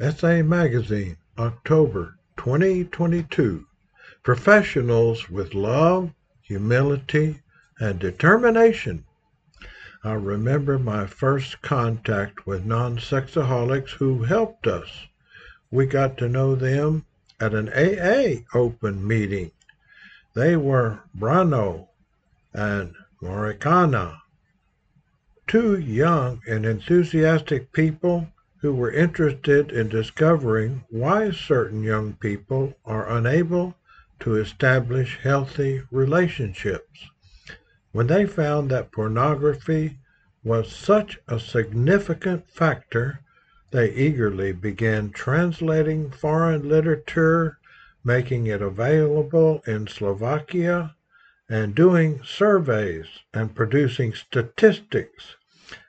SA Magazine, October 2022. Professionals with love, humility, and determination. I remember my first contact with non sexaholics who helped us. We got to know them at an AA open meeting. They were Brano and Marianka, two young and enthusiastic people who were interested in discovering why certain young people are unable to establish healthy relationships. When they found that pornography was such a significant factor, they eagerly began translating foreign literature, making it available in Slovakia, and doing surveys and producing statistics.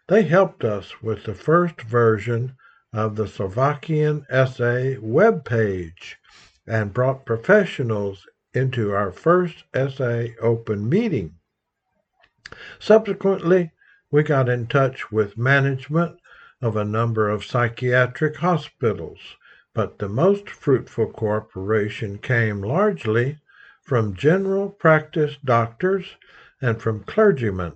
They helped us with the first version of the Slovakian SA web page and brought professionals into our first SA open meeting. Subsequently, we got in touch with management of a number of psychiatric hospitals, but the most fruitful cooperation came largely from general practice doctors and from clergymen.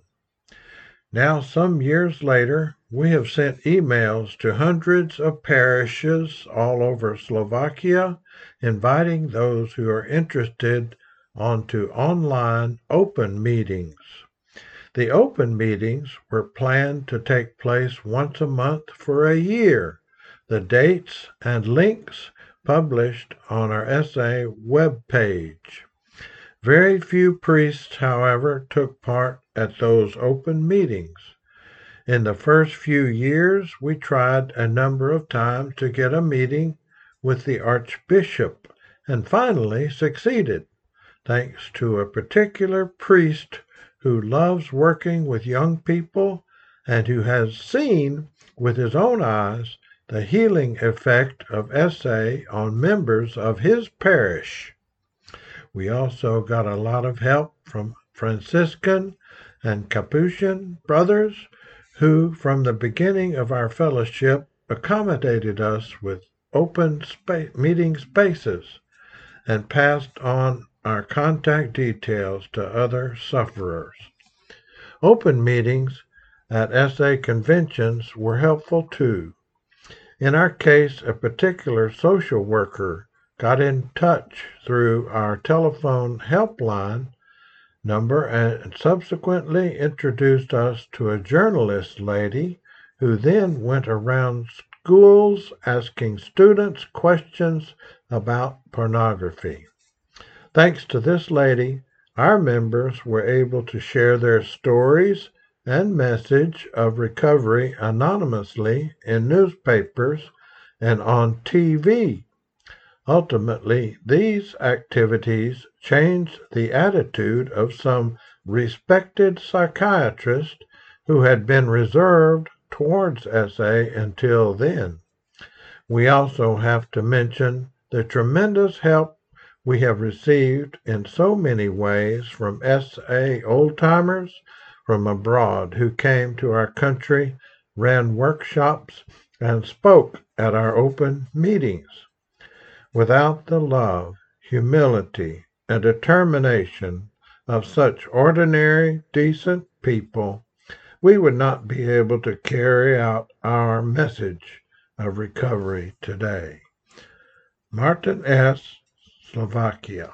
Now, some years later, we have sent emails to hundreds of parishes all over Slovakia, inviting those who are interested onto online open meetings. The open meetings were planned to take place once a month for a year. The dates and links published on our SA web page. Very few priests, however, took part at those open meetings. In the first few years, we tried a number of times to get a meeting with the Archbishop and finally succeeded, thanks to a particular priest who loves working with young people and who has seen with his own eyes the healing effect of SA on members of his parish. We also got a lot of help from Franciscan and Capuchin brothers who, from the beginning of our fellowship, accommodated us with open meeting spaces and passed on our contact details to other sufferers. Open meetings at SA conventions were helpful too. In our case, a particular social worker got in touch through our telephone helpline number and subsequently introduced us to a journalist lady who then went around schools asking students questions about pornography. Thanks to this lady, our members were able to share their stories and message of recovery anonymously in newspapers and on TV Ultimately, these activities changed the attitude of some respected psychiatrists who had been reserved towards SA until then. We also have to mention the tremendous help we have received in so many ways from SA old timers from abroad who came to our country, ran workshops, and spoke at our open meetings. Without the love, humility, and determination of such ordinary, decent people, we would not be able to carry out our message of recovery today. Martin S., Slovakia.